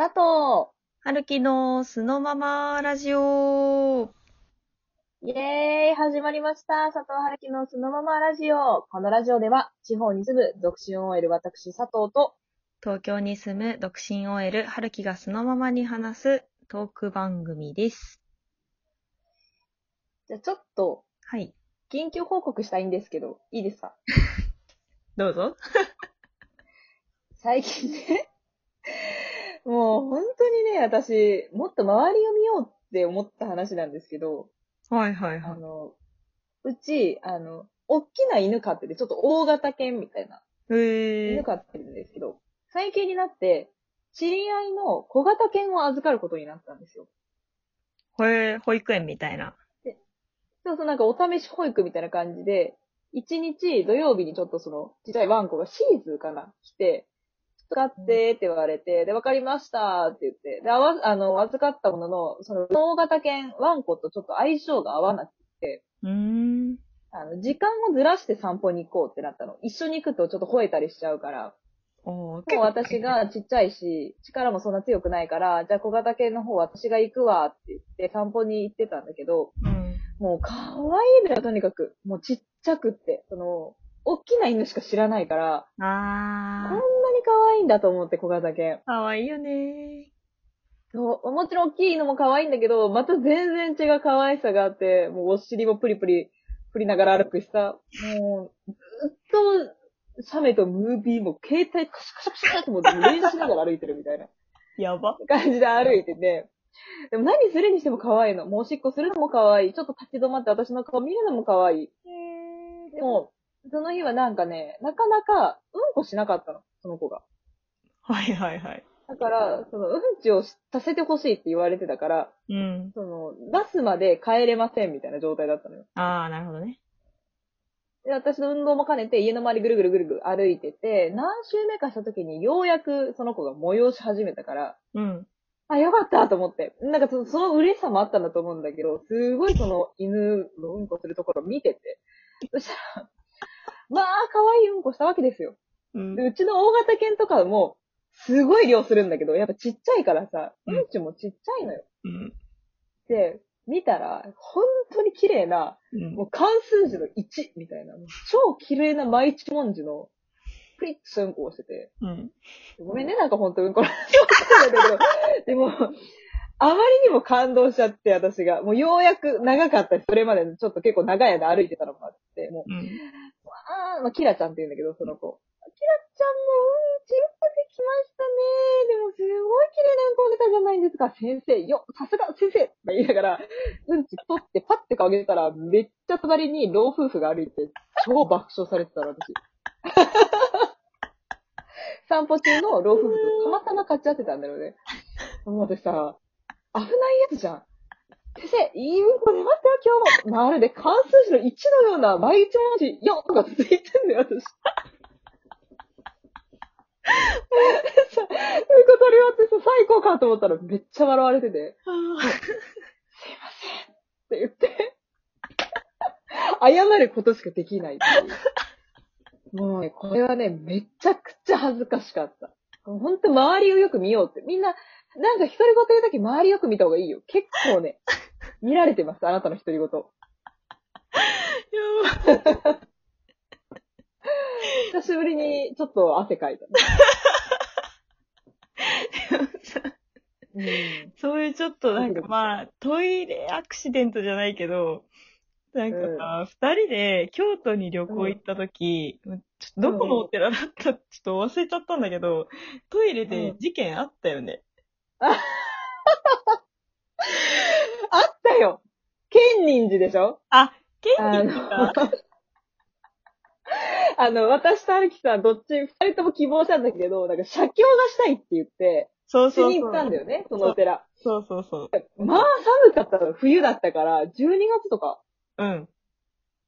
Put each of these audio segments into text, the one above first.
佐藤はるきの素のままラジオ。イエーイ始まりました佐藤春樹のそのままラジオこのラジオでは、地方に住む独身 OL 私佐藤と、東京に住む独身 OL はるきが素のままに話すトーク番組です。じゃあちょっと、はい。緊急報告したいんですけど、いいですか？どうぞ。最近ね、もう本当にね、私、もっと周りを見ようって思った話なんですけど、はいはいあ。の、うち、あの、大きな犬飼ってて、ちょっと大型犬みたいなへ犬飼ってるんですけど、最近になって、知り合いの小型犬を預かることになったんですよ。ー。へー、保育園みたいな。そうそう、なんかお試し保育みたいな感じで、一日土曜日にちょっとその、ちっちゃいワンコがシーズーかな来て、使ってって言われて、で、わかりましたって言って、で、あわ、あの、預かったものの、その、大型犬、ワンコとちょっと相性が合わなくて、うーん。あの、時間をずらして散歩に行こうってなったの。一緒に行くとちょっと吠えたりしちゃうから、もう私がちっちゃいし、力もそんな強くないから、じゃあ小型犬の方私が行くわって言って散歩に行ってたんだけど、うん。もう可愛いのよ、とにかく。もうちっちゃくって。その、大きな犬しか知らないから、こんなあに可愛いんだと思って小型犬。ー。かわいいよねそう、もちろん大きいのも可愛いんだけど、また全然違う可愛さがあって、もうお尻もプリプリ、振りながら歩くしさ、もう、ずっと、写メとムービーも携帯カシャカシャカシャってもう練習しながら歩いてるみたいな。やば。感じで歩いてて、でも何するにしても可愛いの。もうおしっこするのも可愛い。ちょっと立ち止まって私の顔見るのも可愛い。へでも、その日はなんかね、なかなかうんこしなかったの、その子が。はいはいはい。だから、そのうんちをさせてほしいって言われてたから、うん。その、出すまで帰れませんみたいな状態だったのよ。あー、なるほどね。で、私の運動も兼ねて家の周りぐるぐるぐるぐる歩いてて、何周目かした時にようやくその子が催し始めたから、うん。あ、よかったと思って。なんかそその嬉しさもあったんだと思うんだけど、すごいその犬のうんこするところを見てて。そしたら、まあ、可愛いうんこしたわけですよ。うんで、うちの大型犬とかも、すごい量するんだけど、やっぱちっちゃいからさ、ううんんちもちっちゃいのよ。うん。で、見たら、本当に綺麗な、うんもう関数字の1みたいな、超綺麗な毎日文字の、プリッツうんこをしてて、うん。ごめんね、なんかほんとうんこの話をだけど、でも、あまりにも感動しちゃって、私が。もうようやく長かったし、それまでちょっと結構長い間歩いてたのもあって、もう、うん。あー、まあ、キラちゃんって言うんだけど、その子。キラちゃんも、うん、ちんこできましたね。でも、すごい綺麗なうんこ出たじゃないんですか。先生、よ、さすが先生とか言いながら、うんち取ってパッて顔上げたら、めっちゃ隣に老夫婦が歩いて、超爆笑されてたの、私。散歩中の老夫婦とたまたま勝ち合ってたんだろうね。もう私さ、危ないやつじゃん。先生、いいうんこ出ましたよ、今日も。まるで関数字の1のような毎日文字、よとか続いてんだよ、私。さ、うんこ取り終わってさ、最高かと思ったらめっちゃ笑われてて、すいませんって言って、謝ることしかできないっていう。もうね、これはね、めちゃくちゃ恥ずかしかった。ほんと周りをよく見ようって。みんな、なんか独り言言うとき周りよく見た方がいいよ。結構ね、見られてます、あなたの独り言。久しぶりにちょっと汗かいた、ね。そういうちょっとなんかまあ、トイレアクシデントじゃないけど、なんかさ、二、人で京都に旅行行った時、ちょっとどこのお寺だったちょっと忘れちゃったんだけど、トイレで事件あったよね。あったよ建仁寺でしょ？あ、ケンあニーか。の、あの、私とアルキさん、どっち、二人とも希望したんだけど、なんか、写経がしたいって言って、そうそうそう。しに行ったんだよね、そのお寺。そうそうそう。まあ、寒かったの。冬だったから、12月とか。うん。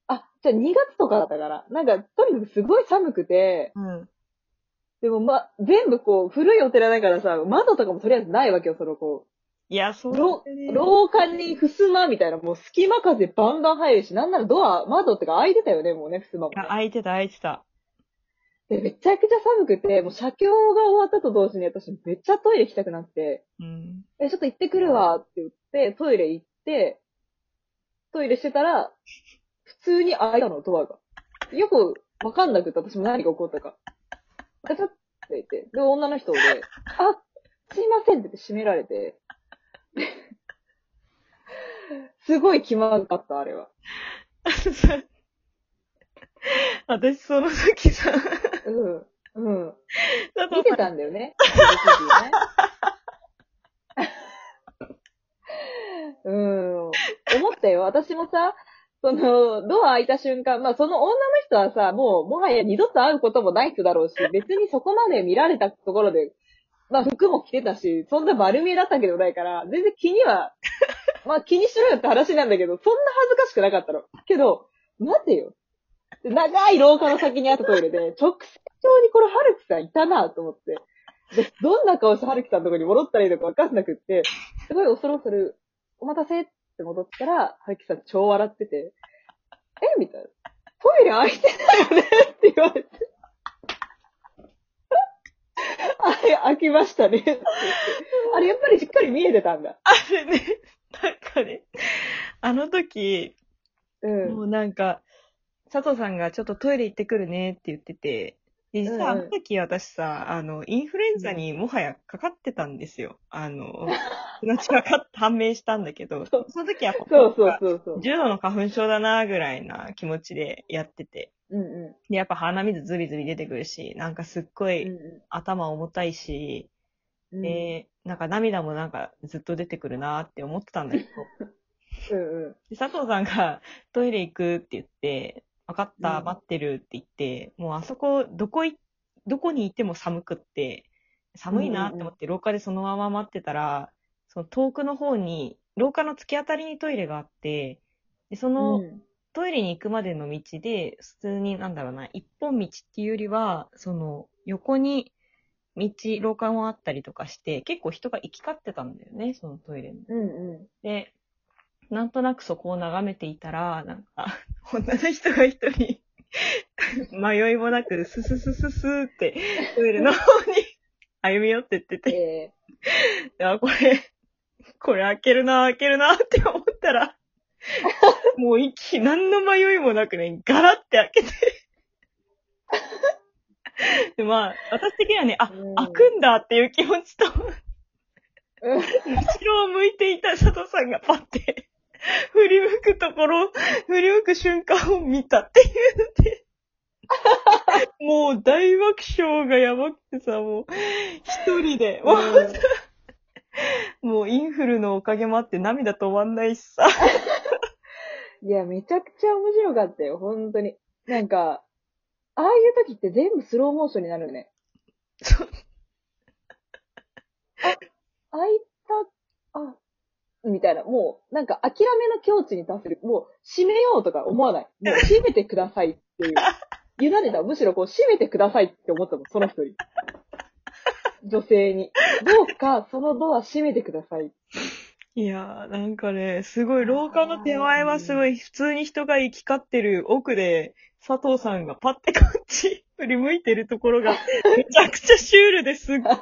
あ、じゃあ2月とかだったから。なんか、とにかくすごい寒くて、うん。でもま、全部こう、古いお寺だからさ、窓とかもとりあえずないわけよ、そのこいや、そうねう、廊下に襖みたいな、もう隙間風バンバン入るし、なんならドア、窓ってか開いてたよね、もうね、襖もね、あ開いてた、開いてた。で、めちゃくちゃ寒くて、もう写経が終わったと同時に私めっちゃトイレ行きたくなって、うん。え、ちょっと行ってくるわって言って、トイレ行って、トイレしてたら、普通に開いたの、ドアが。よくわかんなくて、私も何が起こったか。ガチャって言って、で、女の人で、あ、すいませんって閉められて、すごい気まずかった、あれは。私その時さ、うん。うん。見てたんだよね。うん。思ったよ。私もさ、その、ドア開いた瞬間、まあその女の人はさ、もう、もはや二度と会うこともない人だろうし、別にそこまで見られたところで、まあ服も着てたし、そんな丸見えだったわけでもないから、全然気には、まあ気にしろよって話なんだけど、そんな恥ずかしくなかったの。けど、待てよ。長い廊下の先にあったトイレで、直線上にこれ、春樹さんいたなと思って。で、どんな顔して春樹さんのとこに戻ったらいいのかわかんなくって、すごい恐る恐る、お待たせ戻ったら、春樹さん超笑ってて、え？みたいな。トイレ開いてないよね？って言われて。あれ、開きましたね。あれ、やっぱりしっかり見えてたんだ。あれね、なんかね、あの時、うん。もうなんか、佐藤さんがちょっとトイレ行ってくるねって言ってて、で実はあの時私さ、あの、インフルエンザにもはやかかってたんですよ。あの、命がか判明したんだけど、その時はこそうそうそうそう。重度の花粉症だなぐらいな気持ちでやってて。うんうで、やっぱ鼻水ズリズリ出てくるし、なんかすっごん。いうん頭重たいし、うん。で、なんか涙もなんかずっと出てくるなって思ってたんだけど、うんうん。で佐藤さんがトイレ行くって言って、分かった、うん待ってるって言って、もうあそこ、どこい、どこにいても寒くって、寒いなって思って廊下でそのまま待ってたら、その遠くの方に、廊下の突き当たりにトイレがあって、でそのうんトイレに行くまでの道で、普通になんだろうな、一本道っていうよりは、その横に道、廊下もあったりとかして、結構人が行き交ってたんだよね、そのトイレに。うんうん。で、なんとなくそこを眺めていたら、なんか、女の人が一人、迷いもなく、スススススーって、トイレの方に歩み寄ってってて、えあ、これ、これ開けるな、開けるなって思ったら、もう一気、何の迷いもなくね、ガラって開けて。で、まあ、私的にはね、あ、うん。開くんだっていう気持ちと、後ろを向いていた佐藤さんがパッて、振り向くところ、振り向く瞬間を見たっていうので、もう大爆笑がやばくてさ、もう、一人で、もう、もうインフルのおかげもあって涙止まんないしさ。いや、めちゃくちゃ面白かったよ、本当に。なんか、ああいう時って全部スローモーションになるよね。そう開いた、あ、みたいな。もう、なんか諦めの境地に達する。もう、閉めようとか思わない。もう、閉めてくださいっていう。委ねた。むしろこう、閉めてくださいって思ったもん、その人に。女性に。どうか、そのドア閉めてください。いやー、なんかね、すごい、廊下の手前はすごい、普通に人が行き交ってる奥で、佐藤さんがパッてこっち振り向いてるところが、めちゃくちゃシュールですっごい。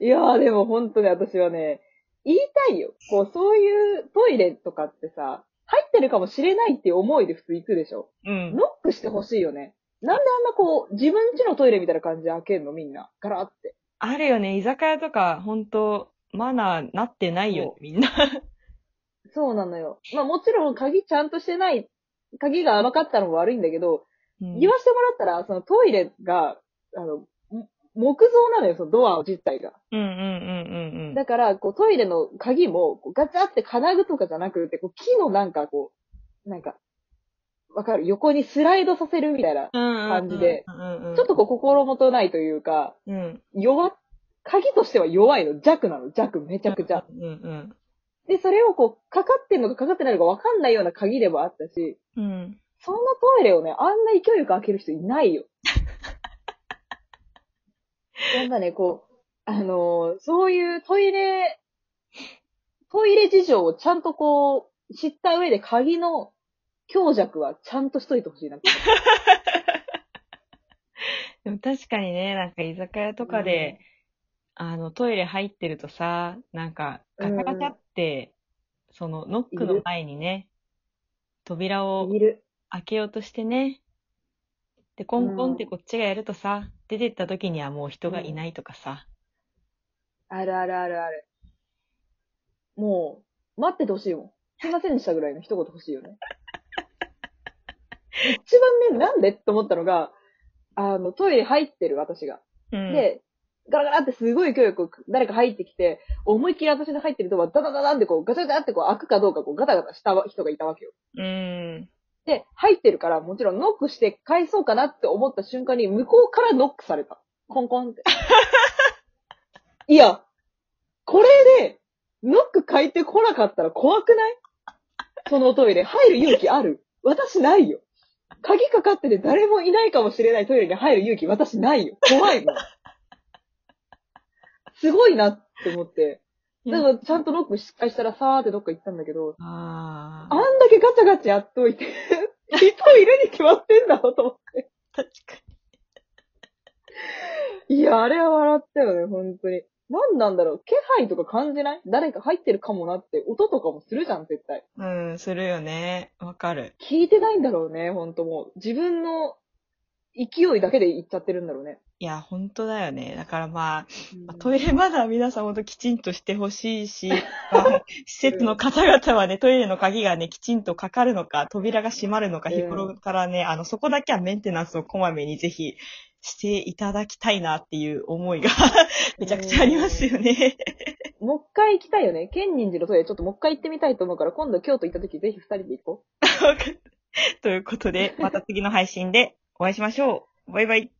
いやー、でも本当に私はね、言いたいよ。こう、そういうトイレとかってさ、入ってるかもしれないっていう思いで普通行くでしょ。うん。ノックしてほしいよね。なんであんなこう、自分家のトイレみたいな感じで開けんの？みんな。ガラって。あるよね、居酒屋とか、ほんと、マナーなってないよね、みんな。そうなのよ。まあもちろん鍵ちゃんとしてない、鍵が甘かったのも悪いんだけど、うん言わせてもらったら、そのトイレが、あの、も木造なのよ、そのドア自体が。うんうんうんうんうん。だから、こうトイレの鍵も、こうガチャって金具とかじゃなくて、こう木のなんかこう、なんか、わかる？横にスライドさせるみたいな。感じで、ちょっとこう心もとないというか、うん、弱っ、鍵としては弱いの。弱なの。弱、めちゃくちゃ。うんうんで、それをこう、かかってんのかかかってないのかわかんないような鍵でもあったし、うん。そんなトイレをね、あんな勢いよく開ける人いないよ。やっぱね、こう、あのーそういうトイレ、トイレ事情をちゃんとこう、知った上で鍵の強弱はちゃんとしといてほしいなって。でも確かにね、なんか居酒屋とかで、あの、トイレ入ってるとさ、なんか、ガチャガチャって、その、ノックの前にね、扉を。開けようとしてね、で、コンコンってこっちがやるとさ、出てった時にはもう人がいないとかさ、あるあるあるある。もう、待っててほしいもん。すいませんでしたぐらいの一言欲しいよね。一番ね、なんでって思ったのが、あの、トイレ入ってる私が。うん、で、ガラガラってすごい勢いよく誰か入ってきて、思いっきり私の入ってるドア、ダダダダンってこう、ガチャガチャってこう開くかどうかこうガタガタした人がいたわけよ。うん。で、入ってるから、もちろんノックして返そうかなって思った瞬間に、向こうからノックされた。コンコンって。いや、これで、ノック返ってこなかったら怖くない？そのトイレ、入る勇気ある私ないよ。鍵かかってて誰もいないかもしれないトイレに入る勇気私ないよ。怖いもん。すごいなって思って。だからちゃんとノックし返したらさーってどっか行ったんだけど、ああんだけガチャガチャやっといて、人いるに決まってんだろうと思って。あ、確かいや、あれは笑ったよね、本当に。何なんだろう気配とか感じない？誰か入ってるかもなって、音とかもするじゃん、絶対。に。うん、するよね。わかる。聞いてないんだろうね、本当もう。自分の勢いだけで行っちゃってるんだろうね。いや、本当だよね。だからまあ、まあトイレマナー皆さんほんときちんとしてほしいし、まあ施設の方々はね、トイレの鍵がね、きちんとかかるのか、扉が閉まるのか、うん日頃からね、あの、そこだけはメンテナンスをこまめにぜひしていただきたいなっていう思いがめちゃくちゃありますよね。もう一回行きたいよね。ケンニン寺のトイレちょっともう一回行ってみたいと思うから、今度京都行った時ぜひ二人で行こう。ということで、また次の配信でお会いしましょう。バイバイ。